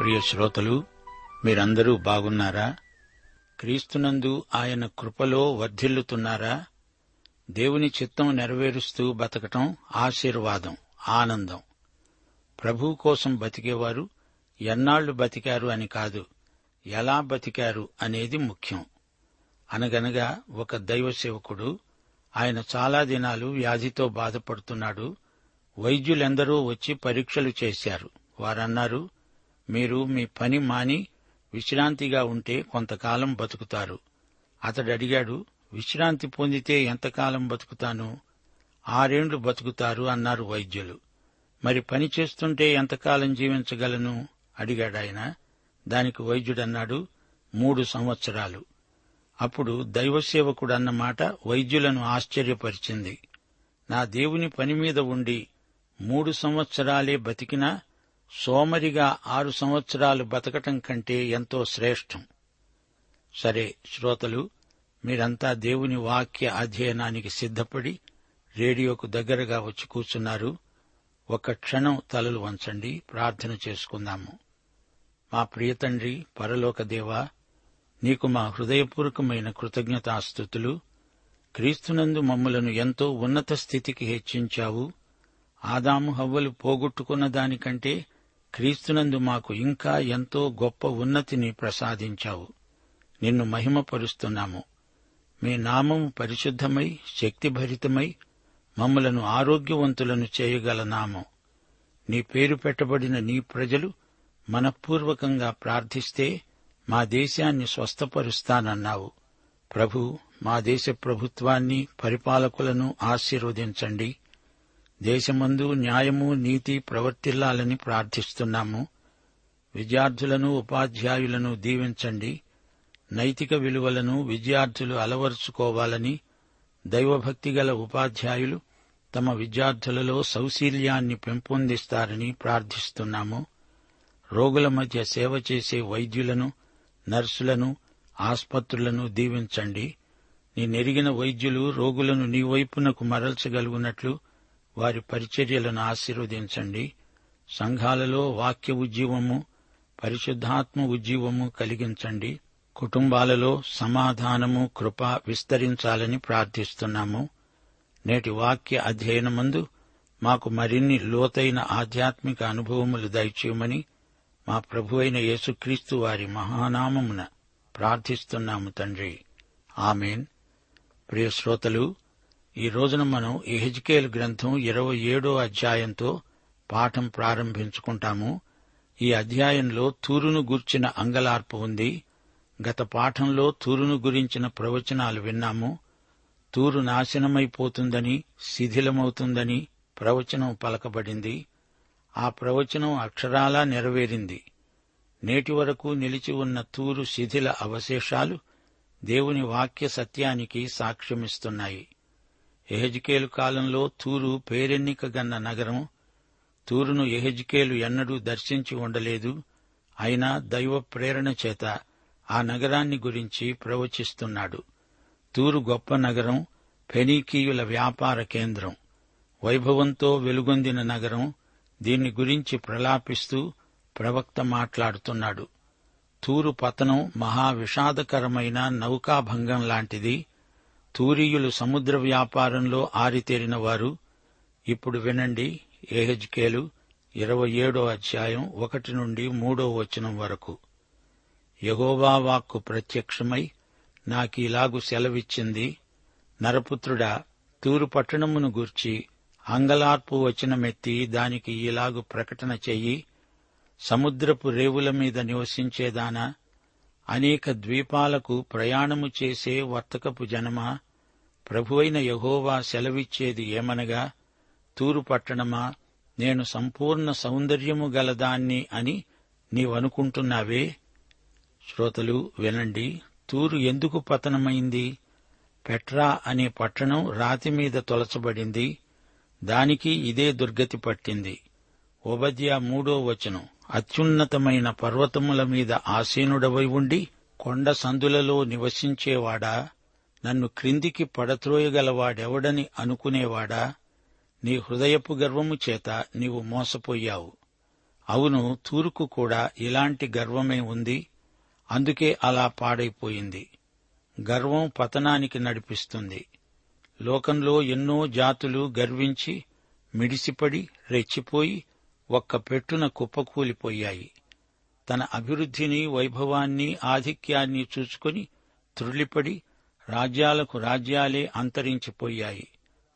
ప్రియ శ్రోతలు మీరందరూ బాగున్నారా? క్రీస్తునందు ఆయన కృపలో వర్ధిల్లుతున్నారా? దేవుని చిత్తం నెరవేరుస్తూ బతకటం ఆశీర్వాదం ఆనందం. ప్రభు కోసం బతికేవారు ఎన్నాళ్ళు బతికారు అని కాదు ఎలా బతికారు అనేది ముఖ్యం. అనగనగా ఒక దైవ సేవకుడు ఆయన చాలా దినాలు వ్యాధితో బాధపడుతున్నాడు వైద్యులెందరో వచ్చి పరీక్షలు చేశారు. వారన్నారు మీరు మీ పని మాని విశ్రాంతిగా ఉంటే కొంతకాలం బతుకుతారు. అతడు అడిగాడు విశ్రాంతి పొందితే ఎంతకాలం బతుకుతాను? ఆరేండ్లు బతుకుతారు అన్నారు వైద్యులు. మరి పని చేస్తుంటే ఎంతకాలం జీవించగలను? అడిగాడాయన దానికి వైద్యుడన్నాడు మూడు సంవత్సరాలు. అప్పుడు దైవసేవకుడు అన్న మాట వైద్యులను ఆశ్చర్యపరిచింది. నా దేవుని పని మీద ఉండి మూడు సంవత్సరాలే బతికినా సోమరిగా ఆరు సంవత్సరాలు బతకటం కంటే ఎంతో శ్రేష్టం. సరే శ్రోతలు మీరంతా దేవుని వాక్య అధ్యయనానికి సిద్ధపడి రేడియోకు దగ్గరగా వచ్చి కూర్చున్నారు. ఒక క్షణం తలలు వంచండి ప్రార్థన చేసుకుందాము. మా ప్రియతండ్రి పరలోక దేవా నీకు మా హృదయపూర్వకమైన కృతజ్ఞతాస్థుతులు క్రీస్తునందు మమ్ములను ఎంతో ఉన్నత స్థితికి హెచ్చించావు. ఆదాము హవ్వలు పోగొట్టుకున్న దానికంటే క్రీస్తునందు మాకు ఇంకా ఎంతో గొప్ప ఉన్నతిని ప్రసాదించావు. నిన్ను మహిమపరుస్తున్నాము. మీ నామము పరిశుద్ధమై శక్తిభరితమై మమ్మలను ఆరోగ్యవంతులను చేయగల నామం. నీ పేరు పెట్టబడిన నీ ప్రజలు మనపూర్వకంగా ప్రార్థిస్తే మా దేశాన్ని స్వస్థపరుస్తానన్నావు. ప్రభు మా దేశ ప్రభుత్వాన్ని పరిపాలకులను ఆశీర్వదించండి. దేశమందు న్యాయము నీతి ప్రవర్తిల్లాలని ప్రార్థిస్తున్నాము. విద్యార్థులను ఉపాధ్యాయులను దీవించండి. నైతిక విలువలను విద్యార్థులు అలవరుచుకోవాలని దైవభక్తి గల ఉపాధ్యాయులు తమ విద్యార్థులలో సౌశీల్యాన్ని పెంపొందిస్తారని ప్రార్థిస్తున్నాము. రోగుల మధ్య సేవ చేసే వైద్యులను నర్సులను ఆసుపత్రులను దీవించండి. నీ నెరిగిన వైద్యులు రోగులను నీ వైపునకు మరల్చగలుగునట్లు వారి పరిచర్యలను ఆశీర్వదించండి. సంఘాలలో వాక్య ఉజ్జీవము పరిశుద్ధాత్మ ఉజ్జీవము కలిగించండి. కుటుంబాలలో సమాధానము కృప విస్తరించాలని ప్రార్థిస్తున్నాము. నేటి వాక్య అధ్యయనమందు మాకు మరిన్ని లోతైన ఆధ్యాత్మిక అనుభవములు దయచేయమని మా ప్రభువైన యేసుక్రీస్తు వారి మహానామమున ప్రార్థిస్తున్నాము తండ్రి. ఆమెన్. ప్రియ శ్రోతలు ఈ రోజున మనం ఎహెజ్కేల్ గ్రంథం ఇరవై ఏడో అధ్యాయంతో పాఠం ప్రారంభించుకుంటాము. ఈ అధ్యాయంలో తూరును గూర్చిన అంగలార్పు ఉంది. గత పాఠంలో తూరును గురించిన ప్రవచనాలు విన్నాము. తూరు నాశనమైపోతుందని శిథిలమవుతుందని ప్రవచనం పలకబడింది. ఆ ప్రవచనం అక్షరాలా నెరవేరింది. నేటి వరకు నిలిచి ఉన్న తూరు శిథిల అవశేషాలు దేవుని వాక్య సత్యానికి సాక్ష్యమిస్తున్నాయి. ఎహెజ్కేలు కాలంలో తూరు పేరెన్నికగన్న నగరం. తూరును ఎహెజ్కేలు ఎన్నడూ దర్శించి ఉండలేదు. అయినా దైవ ప్రేరణ చేత ఆ నగరాన్ని గురించి ప్రవచిస్తున్నాడు. తూరు గొప్ప నగరం ఫెనీకీయుల వ్యాపార కేంద్రం. వైభవంతో వెలుగొందిన నగరం దీన్ని గురించి ప్రలాపిస్తూ ప్రవక్త మాట్లాడుతున్నాడు. తూరు పతనం మహా విషాదకరమైన నౌకాభంగం లాంటిది. తూరీయులు సముద్ర వ్యాపారంలో ఆరితేరిన వారు ఇప్పుడు వినండి ఏహెజ్కేలు ఇరవై ఏడో అధ్యాయం ఒకటి నుండి మూడో వచనం వరకు. యహోవా వాక్కు ప్రత్యక్షమై నాకీలాగు సెలవిచ్చింది నరపుత్రుడా తూరు పట్టణమును గూర్చి అంగలార్పు వచనమెత్తి దానికి ఇలాగు ప్రకటన చెయ్యి సముద్రపు రేవుల మీద నివసించేదానా? అనేక ద్వీపాలకు ప్రయాణము చేసే వర్తకపు జనమా? ప్రభువైన యహోవా సెలవిచ్చేది ఏమనగా తూరు పట్టణమా? నేను సంపూర్ణ సౌందర్యము గలదాన్ని అని నీవనుకుంటున్నావే? శ్రోతలు వినండి. తూరు ఎందుకు పతనమైంది? పెట్రా అనే పట్టణం రాతి మీద తొలచబడింది. దానికి ఇదే దుర్గతి పట్టింది. ఓబద్య మూడో వచనం. అత్యున్నతమైన పర్వతముల మీద ఆసీనుడవై ఉండి కొండ సందులలో నివసించేవాడా? నన్ను క్రిందికి పడత్రోయగలవాడెవడని అనుకునేవాడా? నీ హృదయపు గర్వము చేత నీవు మోసపోయావు. అవును తూరుకు కూడా ఇలాంటి గర్వమే ఉంది. అందుకే అలా పాడైపోయింది. గర్వం పతనానికి నడిపిస్తుంది. లోకంలో ఎన్నో జాతులు గర్వించి మిడిసిపడి రెచ్చిపోయి ఒక్క పెట్టున కుప్పకూలిపోయాయి. తన అభివృద్ధిని వైభవాన్ని ఆధిక్యాన్ని చూచుకుని త్రుళ్ళిపడి రాజ్యాలకు రాజ్యాలే అంతరించిపోయాయి.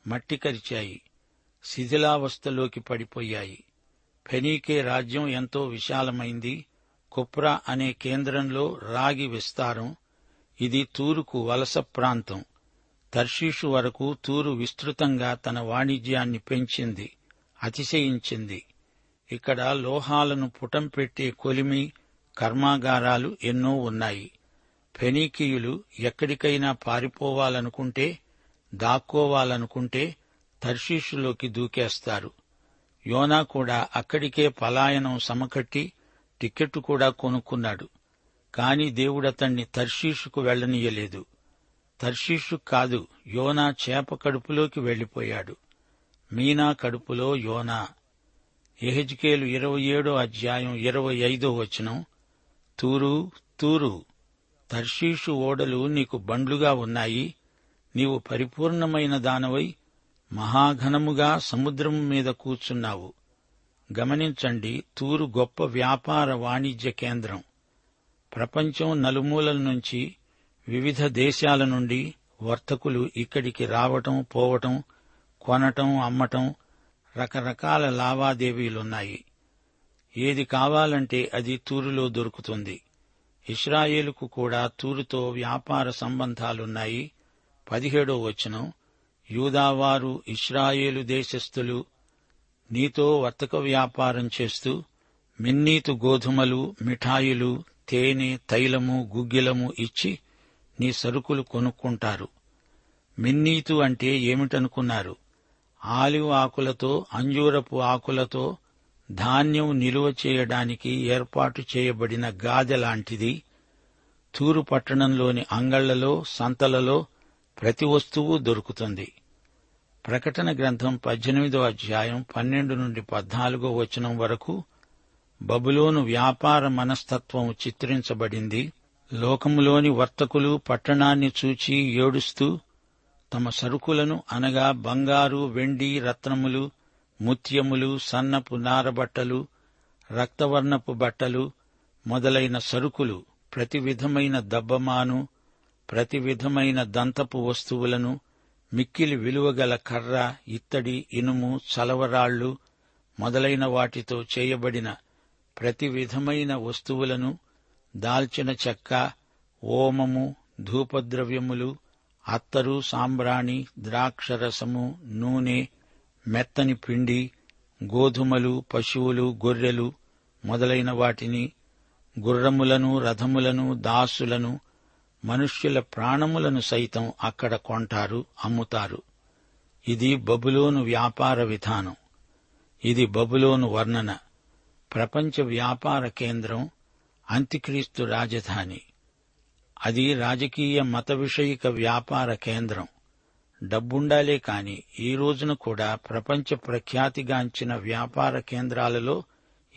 మట్టి కరిచాయి. శిథిలావస్థలోకి పడిపోయాయి. ఫెనీకే రాజ్యం ఎంతో విశాలమైంది. కుప్రా అనే కేంద్రంలో రాగి విస్తారం. ఇది తూరుకు వలస ప్రాంతం. తర్షీషు వరకు తూరు విస్తృతంగా తన వాణిజ్యాన్ని పెంచింది అతిశయించింది. ఇక్కడ లోహాలను పుటం పెట్టే కొలిమి కర్మాగారాలు ఎన్నో ఉన్నాయి. ఫెనీకీయులు ఎక్కడికైనా పారిపోవాలనుకుంటే దాక్కోవాలనుకుంటే తర్షీషులోకి దూకేస్తారు. యోనా కూడా అక్కడికే పలాయనం సమకట్టి టిక్కెట్టు కూడా కొనుక్కున్నాడు. కాని దేవుడతణ్ణి తర్షీషుకు వెళ్ళనీయలేదు తర్షీషు కాదు యోనా చేప కడుపులోకి వెళ్ళిపోయాడు మీనా కడుపులో యోనా. ఎహెజ్కేలు ఇరవై ఏడో అధ్యాయం ఇరవై ఐదో వచనం తూరు తూరు తర్షీషు ఓడలు నీకు బండ్లుగా ఉన్నాయి నీవు పరిపూర్ణమైన దానవై మహాఘనముగా సముద్రము మీద కూర్చున్నావు. గమనించండి తూరు గొప్ప వ్యాపార వాణిజ్య కేంద్రం. ప్రపంచం నలుమూలల నుంచి వివిధ దేశాల నుండి వర్తకులు ఇక్కడికి రావటం పోవటం కొనటం అమ్మటం రకరకాల లావాదేవీలున్నాయి. ఏది కావాలంటే అది తూరులో దొరుకుతుంది. ఇస్రాయేలుకు కూడా తూరుతో వ్యాపార సంబంధాలున్నాయి. పదిహేడో వచనం. యూదావారు ఇస్రాయేలు దేశస్థులు. నీతో వర్తక వ్యాపారం చేస్తూ మిన్నీతు గోధుమలు మిఠాయిలు తేనె తైలము గుగ్గిలము ఇచ్చి నీ సరుకులు కొనుక్కుంటారు. మిన్నీతు అంటే ఏమిటనుకున్నారు? ఆలివ్ ఆకులతో అంజూరపు ఆకులతో ధాన్యం నిలువ చేయడానికి ఏర్పాటు చేయబడిన గాదె లాంటిది. తూరు పట్టణంలోని అంగళ్ళలో సంతలలో ప్రతి వస్తువు దొరుకుతుంది. ప్రకటన గ్రంథం పద్దెనిమిదో అధ్యాయం పన్నెండు నుండి పద్నాలుగో వచనం వరకు బబులోను వ్యాపార మనస్తత్వం చిత్రించబడింది. లోకములోని వర్తకులు పట్టణాన్ని చూచి ఏడుస్తూ తమ సరుకులను అనగా బంగారు వెండి రత్నములు ముత్యములు సన్నపు నారబట్టలు రక్తవర్ణపు బట్టలు మొదలైన సరుకులు ప్రతి విధమైన దబ్బమాను ప్రతి విధమైన దంతపు వస్తువులను మిక్కిలి విలువగల కర్ర ఇత్తడి ఇనుము చలవరాళ్ళు మొదలైన వాటితో చేయబడిన ప్రతి విధమైన వస్తువులను దాల్చిన చెక్క ఓమము ధూపద్రవ్యములు అత్తరు సాంబ్రాణి ద్రాక్షరసము నూనె మెత్తని పిండి గోధుమలు పశువులు గొర్రెలు మొదలైన వాటిని గుర్రములను రథములను దాసులను మనుష్యుల ప్రాణములను సైతం అక్కడ కొంటారు అమ్ముతారు. ఇది బబులోను వ్యాపార విధానం. ఇది బబులోను వర్ణన. ప్రపంచ వ్యాపార కేంద్రం అంత్యక్రీస్తు రాజధాని. అది రాజకీయ మత విషయిక వ్యాపార కేంద్రం. డబ్బుండాలే కాని ఈ రోజున కూడా ప్రపంచ ప్రఖ్యాతిగాంచిన వ్యాపార కేంద్రాలలో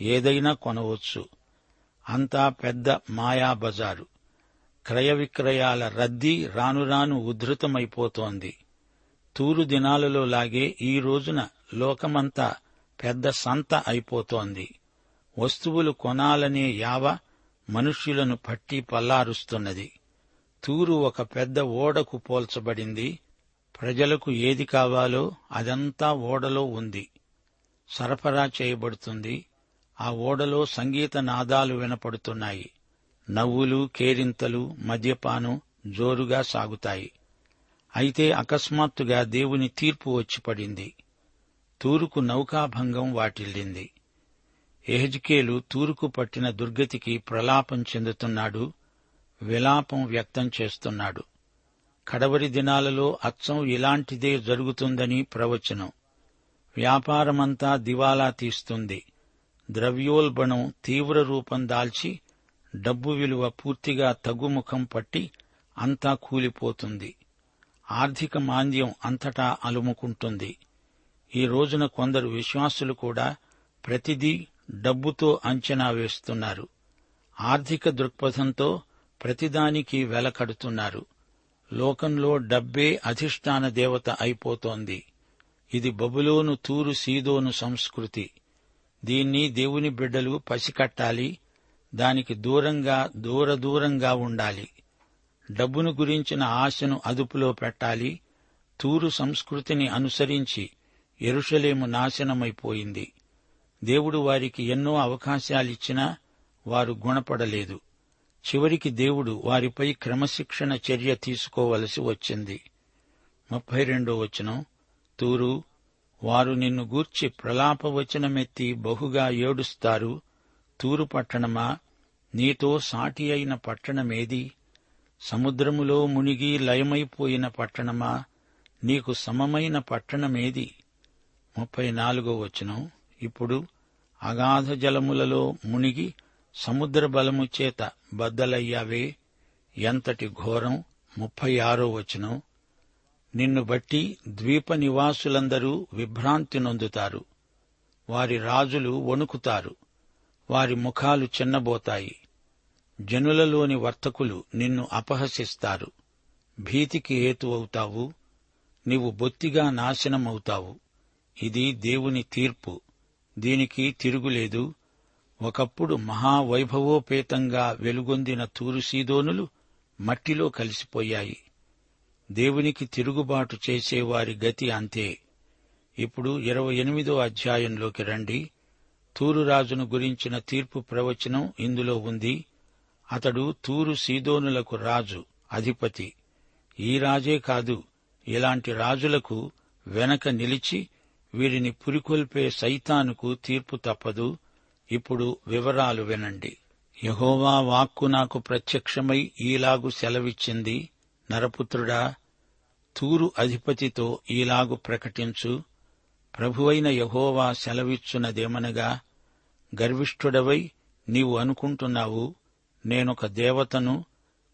ఏదైనా కొనవచ్చు. అంతా పెద్ద మాయా బజారు. క్రయ విక్రయాల రద్దీ రాను రాను ఉధృతమైపోతోంది. తూరు దినాలలో లాగే ఈ రోజున లోకమంతా పెద్ద సంత అయిపోతోంది. వస్తువులు కొనాలనే యావ మనుష్యులను పట్టి పల్లారుస్తున్నది. తూరు ఒక పెద్ద ఓడకు పోల్చబడింది. ప్రజలకు ఏది కావాలో అదంతా ఓడలో ఉంది. సరఫరా చేయబడుతుంది. ఆ ఓడలో సంగీత నాదాలు వినపడుతున్నాయి. నవ్వులు కేరింతలు మద్యపానం జోరుగా సాగుతాయి. అయితే అకస్మాత్తుగా దేవుని తీర్పు వచ్చి పడింది. తూరుకు నౌకాభంగం వాటిల్లింది. ఎహెజ్కేలు తూరుకు పట్టిన దుర్గతికి ప్రలాపం చెందుతున్నాడు విలాపం వ్యక్తం చేస్తున్నాడు. కడవరి దినాలలో అచ్చం ఇలాంటిదే జరుగుతుందని ప్రవచనం. వ్యాపారమంతా దివాలా తీస్తుంది. ద్రవ్యోల్బణం తీవ్ర రూపం దాల్చి డబ్బు విలువ పూర్తిగా తగ్గుముఖం పట్టి అంతా కూలిపోతుంది. ఆర్థిక మాంద్యం అంతటా అలుముకుంటుంది. ఈ రోజున కొందరు విశ్వాసులు కూడా ప్రతిదీ డబ్బుతో అంచనా వేస్తున్నారు. ఆర్థిక దృక్పథంతో ప్రతిదానికి వెలకడుతున్నారు లోకంలో డబ్బే అధిష్టాన దేవత అయిపోతోంది. ఇది బబులోను తూరు సీదోను సంస్కృతి. దీన్ని దేవుని బిడ్డలు పసికట్టాలి. దానికి దూరంగా దూర దూరంగా ఉండాలి. డబ్బును గురించిన ఆశను అదుపులో పెట్టాలి. తూరు సంస్కృతిని అనుసరించి ఎరుషలేము నాశనమైపోయింది. దేవుడు వారికి ఎన్నో అవకాశాలిచ్చినా వారు గుణపడలేదు. చివరికి దేవుడు వారిపై క్రమశిక్షణ చర్య తీసుకోవలసి వచ్చింది. ముప్పై రెండో వచనం తూరు వారు నిన్ను గూర్చి ప్రలాపవచనమెత్తి బహుగా ఏడుస్తారు. తూరు పట్టణమా? నీతో సాటి అయిన పట్టణమేది? సముద్రములో మునిగి లయమైపోయిన పట్టణమా? నీకు సమమైన పట్టణమేది? ముప్పై నాలుగో వచనం ఇప్పుడు అగాధ జలములలో మునిగి సముద్ర బలము చేత బద్దలయ్యావే ఎంతటి ఘోరం? ముప్పై ఆరో వచనం. నిన్ను బట్టి ద్వీప నివాసులందరూ విభ్రాంతి నొందుతారు. వారి రాజులు వణుకుతారు. వారి ముఖాలు చిన్నబోతాయి. జనులలోని వర్తకులు నిన్ను అపహసిస్తారు. భీతికి హేతువవుతావు. నీవు బొత్తిగా నాశనమవుతావు. ఇది దేవుని తీర్పు. దీనికి తిరుగులేదు. ఒకప్పుడు మహావైభవోపేతంగా వెలుగొందిన తూరుసీదోనులు మట్టిలో కలిసిపోయాయి. దేవునికి తిరుగుబాటు చేసేవారి గతి అంతే. ఇప్పుడు ఇరవై ఎనిమిదో అధ్యాయంలోకి రండి. తూరు రాజును గురించిన తీర్పు ప్రవచనం ఇందులో ఉంది. అతడు తూరు సీదోనులకు రాజు అధిపతి. ఈ రాజే కాదు ఇలాంటి రాజులకు వెనక నిలిచి వీరిని పురికొల్పే సైతానుకు తీర్పు తప్పదు. ఇప్పుడు వివరాలు వినండి. యహోవా వాక్కు నాకు ప్రత్యక్షమై ఈలాగు సెలవిచ్చింది. నరపుత్రుడా తూరు అధిపతితో ఈలాగు ప్రకటించు. ప్రభువైన యహోవా సెలవిచ్చునదేమనగా గర్విష్ఠుడవై నీవు అనుకుంటున్నావు. నేనొక దేవతను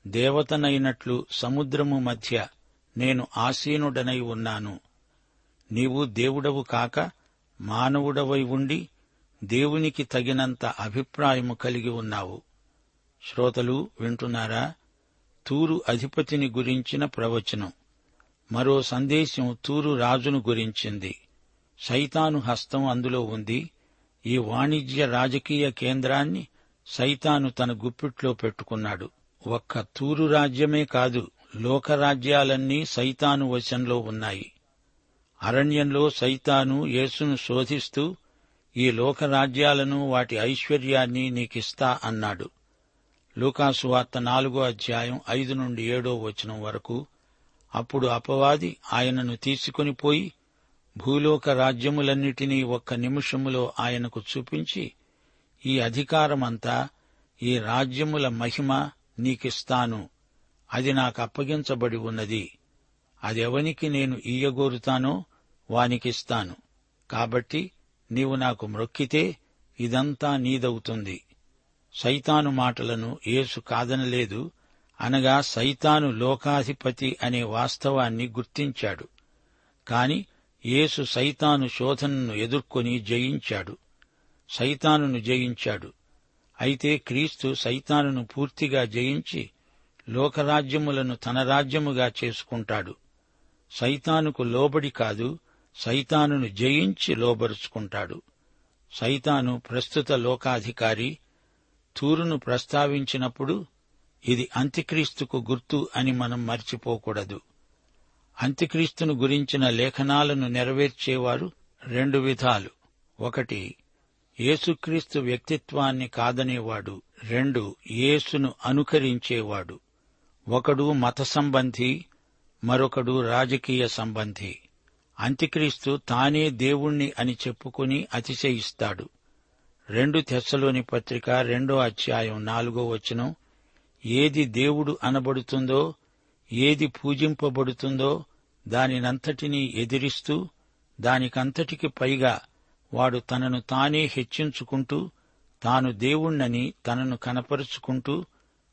దేవతనైనట్లు సముద్రము మధ్య నేను ఆసీనుడనై ఉన్నాను. నీవు దేవుడవు కాక మానవుడవై ఉండి దేవునికి తగినంత అభిప్రాయము కలిగి ఉన్నావు. శ్రోతలు వింటున్నారా? తూరు అధిపతిని గురించిన ప్రవచనం. మరో సందేశం తూరు రాజును గురించింది. సైతాను హస్తం అందులో ఉంది. ఈ వాణిజ్య రాజకీయ కేంద్రాన్ని సైతాను తన గుప్పిట్లో పెట్టుకున్నాడు. ఒక్క తూరు రాజ్యమే కాదు లోకరాజ్యాలన్నీ సైతాను వశంలో ఉన్నాయి. అరణ్యంలో సైతాను యేసును శోధిస్తూ ఈ లోకరాజ్యాలను వాటి ఐశ్వర్యాన్ని నీకిస్తా అన్నాడు. లూకాసు వార్త నాలుగో అధ్యాయం ఐదు నుండి ఏడో వచనం వరకు అప్పుడు అపవాది ఆయనను తీసుకుని పోయి భూలోక రాజ్యములన్నిటినీ ఒక్క నిమిషములో ఆయనకు చూపించి ఈ అధికారమంతా ఈ రాజ్యముల మహిమ నీకిస్తాను. అది నాకు అప్పగించబడి ఉన్నది. అదెవనికి నేను ఈయగోరుతానో వానికిస్తాను. కాబట్టి నీవు నాకు మ్రొక్కితే ఇదంతా నీదవుతుంది. సైతాను మాటలను యేసు కాదనలేదు. అనగా సైతాను లోకాధిపతి అనే వాస్తవాన్ని గుర్తించాడు. కాని యేసు సైతాను శోధనను ఎదుర్కొని జయించాడు. సైతానును జయించాడు. అయితే క్రీస్తు సైతానును పూర్తిగా జయించి లోకరాజ్యములను తన రాజ్యముగా చేసుకుంటాడు. సైతానుకు లోబడి కాదు సైతానును జయించి లోబరుచుకుంటాడు. సైతాను ప్రస్తుత లోకాధికారి తూరును ప్రస్తావించినప్పుడు ఇది అంత్యక్రీస్తుకు గుర్తు అని మనం మర్చిపోకూడదు. అంత్యక్రీస్తును గురించిన లేఖనాలను నెరవేర్చేవారు రెండు విధాలు. ఒకటి యేసుక్రీస్తు వ్యక్తిత్వాన్ని కాదనేవాడు. రెండు యేసును అనుకరించేవాడు. ఒకడు మత సంబంధి మరొకడు రాజకీయ సంబంధి. అంత్యక్రీస్తు తానే దేవుణ్ణి అని చెప్పుకుని అతిశయిస్తాడు. రెండు తెస్సలోని పత్రిక రెండో అధ్యాయం నాలుగో వచనం ఏది దేవుడు అనబడుతుందో ఏది పూజింపబడుతుందో దానినంతటినీ ఎదిరిస్తూ దానికంతటికి పైగా వాడు తనను తానే హెచ్చించుకుంటూ తాను దేవుణ్ణని తనను కనపరుచుకుంటూ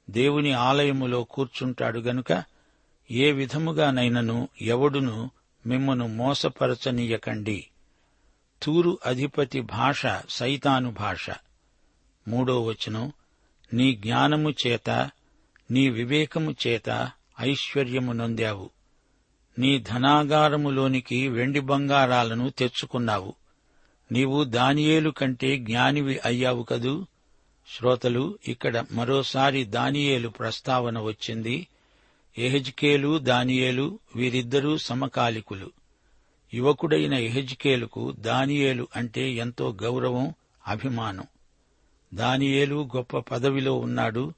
దేవుని ఆలయములో కూర్చుంటాడు గనుక ఏ విధముగానైనను ఎవడును మిమ్మను మోసపరచనీయకండి. తూరు అధిపతి భాష సైతాను భాష. మూడో వచనం నీ జ్ఞానము చేత నీ వివేకము చేత ఐశ్వర్యము నొందావు. నీ ధనాగారములోనికి వెండి బంగారాలను తెచ్చుకున్నావు. నీవు దానియేలు కంటే జ్ఞానివి అయ్యావు కదూ? శ్రోతలు ఇక్కడ మరోసారి దానియేలు ప్రస్తావన వచ్చింది. ఎహెజ్కేలు దానియేలు వీరిద్దరూ సమకాలికులు. యువకుడైన ఎహెజ్కేలుకు దానియేలు అంటే ఎంతో గౌరవం అభిమానం. దానియేలు గొప్ప పదవిలో ఉన్నాడు.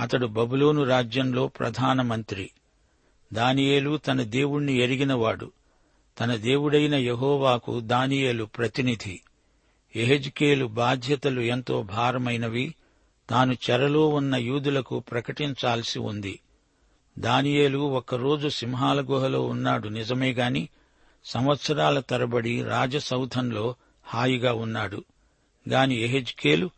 అతడు బబులోను రాజ్యంలో ప్రధానమంత్రి దానియేలు తన దేవుణ్ణి ఎరిగినవాడు. తన దేవుడైన యహోవాకు దానియేలు ప్రతినిధి. ఎహెజ్కేలు బాధ్యతలు ఎంతో భారమైనవి. తాను చెరలో ఉన్న యూదులకు ప్రకటించాల్సి ఉంది. దానియేలు ఒక్కరోజు సింహాల గుహలో ఉన్నాడు నిజమే గాని సంవత్సరాల తరబడి రాజసౌధంలో హాయిగా ఉన్నాడు. గాని ఎహెజ్కేలు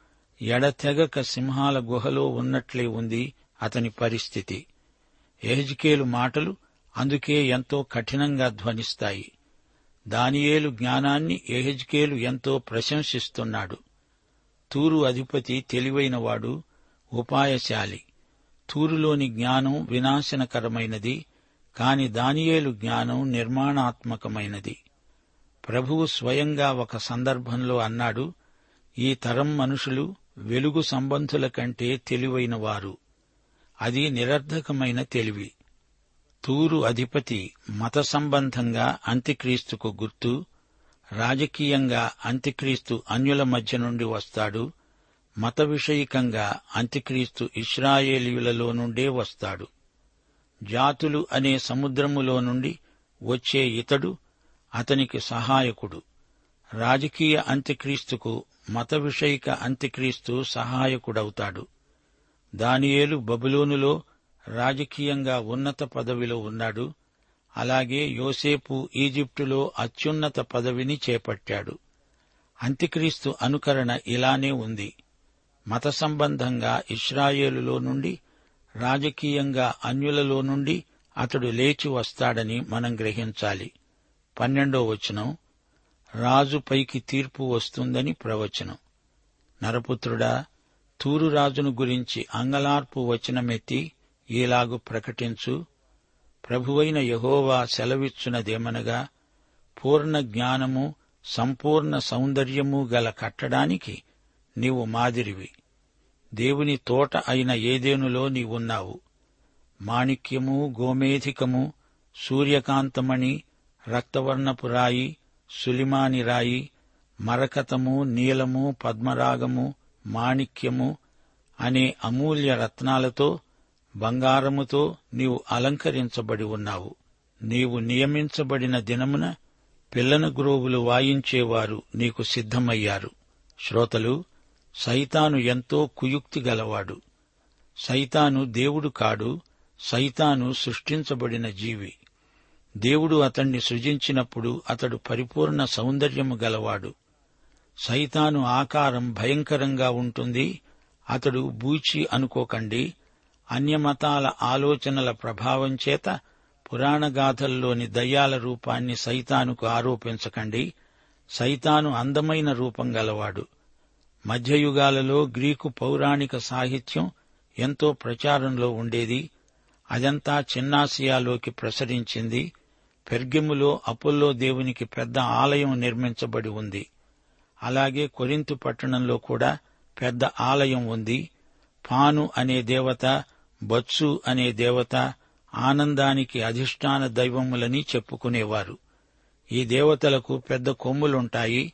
ఎడతెగక సింహాల గుహలో ఉన్నట్లే ఉంది అతని పరిస్థితి. ఎహెజ్కేలు మాటలు అందుకే ఎంతో కఠినంగా ధ్వనిస్తాయి. దానియేలు జ్ఞానాన్ని ఎహెజ్కేలు ఎంతో ప్రశంసిస్తున్నాడు. తూరు అధిపతి తెలివైనవాడు ఉపాయశాలి. తూరులోని జ్ఞానం వినాశనకరమైనది కాని దానియేలు జ్ఞానం నిర్మాణాత్మకమైనది. ప్రభువు స్వయంగా ఒక సందర్భంలో అన్నాడు ఈ తరం మనుషులు వెలుగు సంబంధుల కంటే తెలివైనవారు. అది నిరర్ధకమైన తెలివి. తూరు అధిపతి మత సంబంధంగా అంత్యక్రీస్తుకు గుర్తు రాజకీయంగా అంత్యక్రీస్తు అన్యుల మధ్య నుండి వస్తాడు మత విషయికంగా అంత్యక్రీస్తు ఇస్రాయేలీయులలో నుండే వస్తాడు. జాతులు అనే సముద్రములో నుండి వచ్చే ఇతడు అతనికి సహాయకుడు. రాజకీయ అంత్యక్రీస్తుకు మత విషయిక అంత్యక్రీస్తు సహాయకుడవుతాడు. దానియేలు బబులోనులో రాజకీయంగా ఉన్నత పదవిలో ఉన్నాడు. అలాగే యోసేపు ఈజిప్టులో అత్యున్నత పదవిని చేపట్టాడు. అంత్యక్రీస్తు అనుకరణ ఇలానే ఉంది. మత సంబంధంగా ఇస్రాయేలులో నుండి రాజకీయంగా అన్యులలో నుండి అతడు లేచి వస్తాడని మనం గ్రహించాలి. పన్నెండో వచనం రాజు పైకి తీర్పు వస్తుందని ప్రవచనం. నరపుత్రుడా తూరు రాజును గురించి అంగలార్పు వచనమెత్తి ఈలాగు ప్రకటించు. ప్రభువైన యహోవా సెలవిచ్చునదేమనగా పూర్ణ జ్ఞానము సంపూర్ణ సౌందర్యము గల కట్టడానికి నీవు మాదిరివి. దేవుని తోట అయిన ఏదేనులో నీవున్నావు. మాణిక్యము గోమేధికము సూర్యకాంతమణి రక్తవర్ణపు రాయి సులిమాని రాయి మరకతము నీలము పద్మరాగము మాణిక్యము అనే అమూల్య రత్నాలతో బంగారముతో నీవు అలంకరించబడి ఉన్నావు. నీవు నియమించబడిన దినమున పిల్లన గ్రోవులు వాయించేవారు నీకు సిద్ధమయ్యారు. శ్రోతలు సైతాను ఎంతో కుయుక్తి గలవాడు. సైతాను దేవుడు కాడు సైతాను సృష్టించబడిన జీవి. దేవుడు అతణ్ణి సృజించినప్పుడు అతడు పరిపూర్ణ సౌందర్యము గలవాడు. సైతాను ఆకారం భయంకరంగా ఉంటుంది అతడు బూచి అనుకోకండి. అన్యమతాల ఆలోచనల ప్రభావం చేత పురాణగాథల్లోని దయ్యాల రూపాన్ని సైతానుకు ఆరోపించకండి. సైతాను అందమైన రూపం గలవాడు. మధ్యయుగాలలో గ్రీకు పౌరాణిక సాహిత్యం ఎంతో ప్రచారంలో ఉండేది. అదంతా చిన్నాసియాలోకి ప్రసరించింది. పెర్గెములో అపోల్లో దేవునికి పెద్ద ఆలయం నిర్మించబడి ఉంది. అలాగే కొరింతు పట్టణంలో కూడా పెద్ద ఆలయం ఉంది. పాను అనే దేవత బత్సు అనే దేవత ఆనందానికి అధిష్టాన దైవములని చెప్పుకునేవారు. ఈ దేవతలకు పెద్ద కొమ్ములుంటాయి.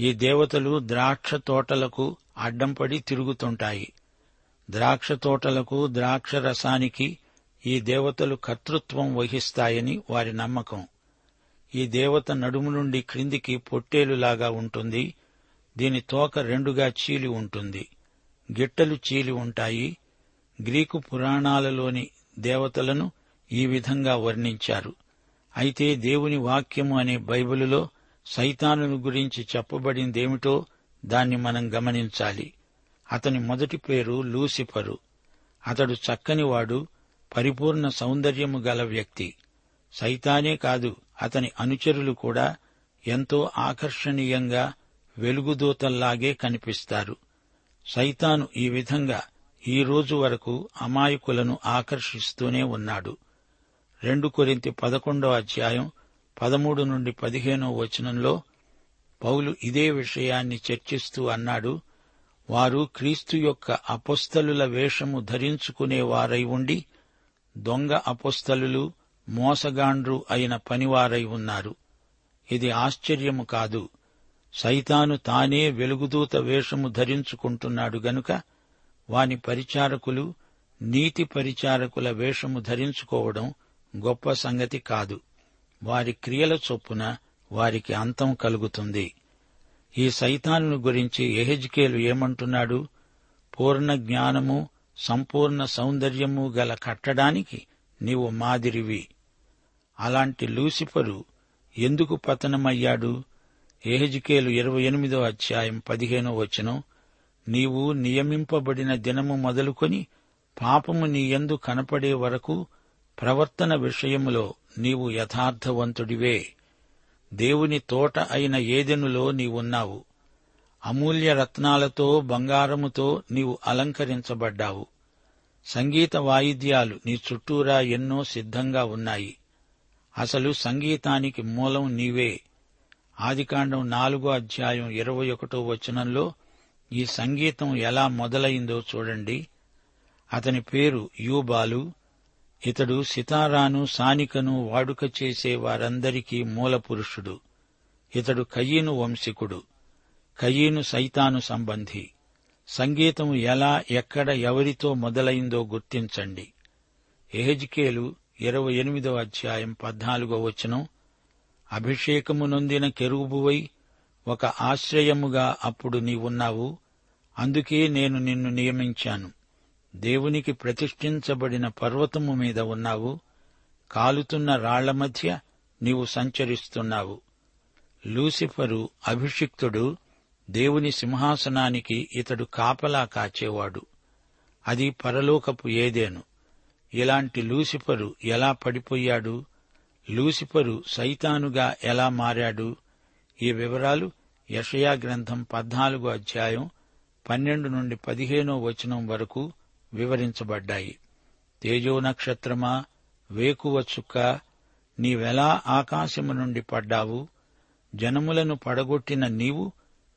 ఈ దేవతలు ద్రాక్ష తోటలకు అడ్డంపడి తిరుగుతుంటాయి. ద్రాక్ష తోటలకు ద్రాక్ష రసానికి ఈ దేవతలు కర్తృత్వం వహిస్తాయని వారి నమ్మకం. ఈ దేవత నడుము నుండి క్రిందికి పొట్టేలులాగా ఉంటుంది. దీని తోక రెండుగా చీలి ఉంటుంది. గిట్టలు చీలి ఉంటాయి. గ్రీకు పురాణాలలోని దేవతలను ఈ విధంగా వర్ణించారు. అయితే దేవుని వాక్యము అనే బైబిలులో సైతానును గురించి చెప్పబడిందేమిటో దాన్ని మనం గమనించాలి. అతని మొదటి పేరు లూసిఫరు. అతడు చక్కనివాడు పరిపూర్ణ సౌందర్యము గల వ్యక్తి. సైతానే కాదు అతని అనుచరులు కూడా ఎంతో ఆకర్షణీయంగా వెలుగుదూతల్లాగే కనిపిస్తారు. సైతాను ఈ విధంగా ఈ రోజు వరకు అమాయకులను ఆకర్షిస్తూనే ఉన్నాడు. రెండు కొరింతి పదకొండో అధ్యాయం పదమూడు నుండి పదిహేనో వచనంలో పౌలు ఇదే విషయాన్ని చర్చిస్తూ అన్నాడు వారు క్రీస్తు యొక్క అపొస్తలుల వేషము ధరించుకునేవారై ఉండి దొంగ అపొస్తలులు మోసగాండ్రు అయిన పనివారై ఉన్నారు. ఇది ఆశ్చర్యము కాదు. సైతాను తానే వెలుగుదూత వేషము ధరించుకుంటున్నాడు గనుక వాని పరిచారకులు నీతి పరిచారకుల వేషము ధరించుకోవడం గొప్ప సంగతి కాదు. వారి క్రియల చొప్పున వారికి అంతం కలుగుతుంది. ఈ సైతాను గురించి ఎహెజ్కేలు ఏమంటున్నాడు? పూర్ణ జ్ఞానము సంపూర్ణ సౌందర్యము గల కట్టడానికి నీవు మాదిరివి. అలాంటి లూసిఫరు ఎందుకు పతనమయ్యాడు? ఎహెజ్కేలు ఇరవై ఎనిమిదో అధ్యాయం పదిహేనో వచనం నీవు నియమింపబడిన దినము మొదలుకొని పాపము నీ యందు కనపడే వరకు ప్రవర్తన విషయములో నీవు యథార్థవంతుడివే. దేవుని తోట అయిన ఏదెనులో నీవున్నావు. అమూల్య రత్నాలతో బంగారముతో నీవు అలంకరించబడ్డావు. సంగీత వాయిద్యాలు నీ చుట్టూరా ఎన్నో సిద్ధంగా ఉన్నాయి. అసలు సంగీతానికి మూలం నీవే. ఆదికాండం నాలుగో అధ్యాయం ఇరవై ఒకటో వచనంలో ఈ సంగీతం ఎలా మొదలైందో చూడండి. అతని పేరు యూబాలు. ఇతడు సితారాను సానికను వాడుక చేసే వారందరికీ మూలపురుషుడు. ఇతడు కయ్యను వంశికుడు. కయ్యను సైతాను సంబంధి. సంగీతం ఎలా ఎక్కడ ఎవరితో మొదలైందో గుర్తించండి. ఎహెజ్కేలు ఇరవై ఎనిమిదో అధ్యాయం పద్నాలుగో వచనం. అభిషేకము నొందిన కెరుగుబువై ఒక ఆశ్రయముగా అప్పుడు నీవున్నావు. అందుకే నేను నిన్ను నియమించాను. దేవునికి ప్రతిష్ఠించబడిన పర్వతము మీద ఉన్నావు. కాలుతున్న రాళ్ళ మధ్య నీవు సంచరిస్తున్నావు. లూసిఫరు అభిషిక్తుడు దేవుని సింహాసనానికి ఇతడు కాపలా కాచేవాడు. అది పరలోకపు ఏదేను. ఇలాంటి లూసిఫరు ఎలా పడిపోయాడు? లూసిఫరు సైతానుగా ఎలా మారాడు? ఈ వివరాలు యషయా గ్రంథం పద్నాలుగో అధ్యాయం పన్నెండు నుండి పదిహేనో వచనం వరకు వివరించబడ్డాయి. తేజో నక్షత్రమా వేకువ చుక్క నీవెలా ఆకాశము నుండి పడ్డావు? జనములను పడగొట్టిన నీవు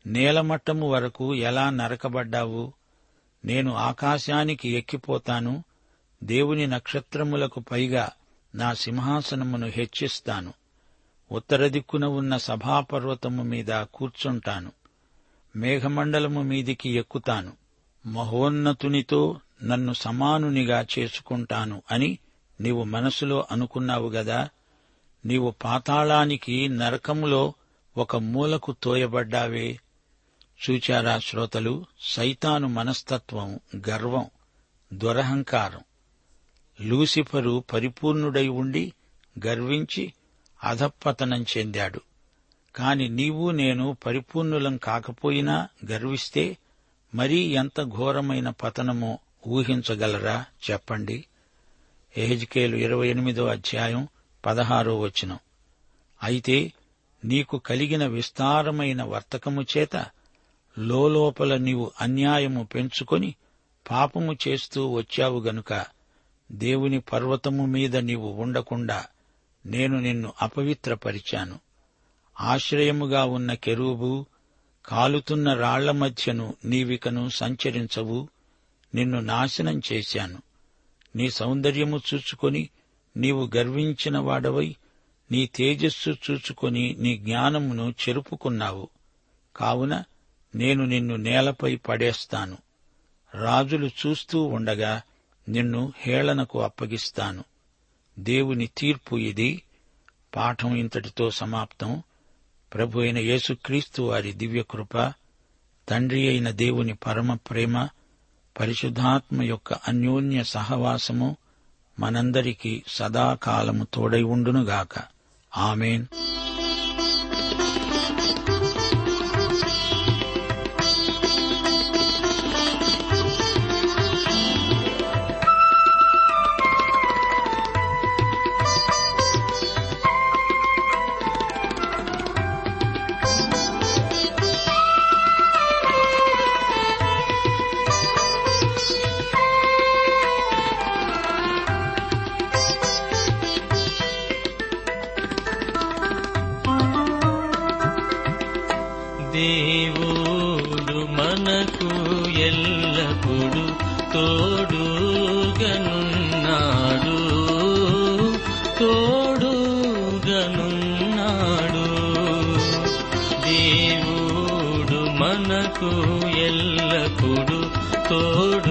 నేలమట్టము వరకు ఎలా నరకబడ్డావు? నేను ఆకాశానికి ఎక్కిపోతాను దేవుని నక్షత్రములకు పైగా నా సింహాసనమును హెచ్చిస్తాను. ఉత్తర దిక్కున ఉన్న సభాపర్వతము మీద కూర్చుంటాను. మేఘమండలము మీదికి ఎక్కుతాను. మహోన్నతునితో నన్ను సమానునిగా చేసుకుంటాను అని నీవు మనసులో అనుకున్నావు గదా నీవు పాతాళానికి నరకములో ఒక మూలకు తోయబడ్డావే. చూచారా శ్రోతలు సైతాను మనస్తత్వం గర్వం దురహంకారం. లూసిఫరు పరిపూర్ణుడై ఉండి గర్వించి అధపతనం చెందాడు. కాని నీవు నేను పరిపూర్ణులం కాకపోయినా గర్విస్తే మరీ ఎంత ఘోరమైన పతనమో ఊహించగలరా? చెప్పండి. ఎహెజ్కేలు ఇరవై ఎనిమిదో అధ్యాయం పదహారో వచనం. అయితే నీకు కలిగిన విస్తారమైన వర్తకము చేత లోలోపల నీవు అన్యాయము పెంచుకొని పాపము చేస్తూ వచ్చావు గనుక దేవుని పర్వతము మీద నీవు ఉండకుండా నేను నిన్ను అపవిత్రపరిచాను. ఆశ్రయముగా ఉన్న కెరూబు కాలుతున్న రాళ్ళ మధ్యను నీవికను సంచరించవు. నిన్ను నాశనం చేశాను. నీ సౌందర్యము చూచుకొని నీవు గర్వించిన వాడవై నీ తేజస్సు చూచుకొని నీ జ్ఞానమును చెరుపుకున్నావు. కావున నేను నిన్ను నేలపై పడేస్తాను. రాజులు చూస్తూ ఉండగా నిన్ను హేళనకు అప్పగిస్తాను. దేవుని తీర్పు ఇది. పాఠం ఇంతటితో సమాప్తం. ప్రభు అయిన యేసుక్రీస్తు వారి దివ్యకృప తండ్రి అయిన దేవుని పరమ ప్రేమ పరిశుద్ధాత్మ యొక్క అన్యోన్య సహవాసము మనందరికీ సదాకాలము తోడై ఉండునుగాక. ఆమెన్. ಎಲ್ಲ ಕೊಡು ತೋಡು.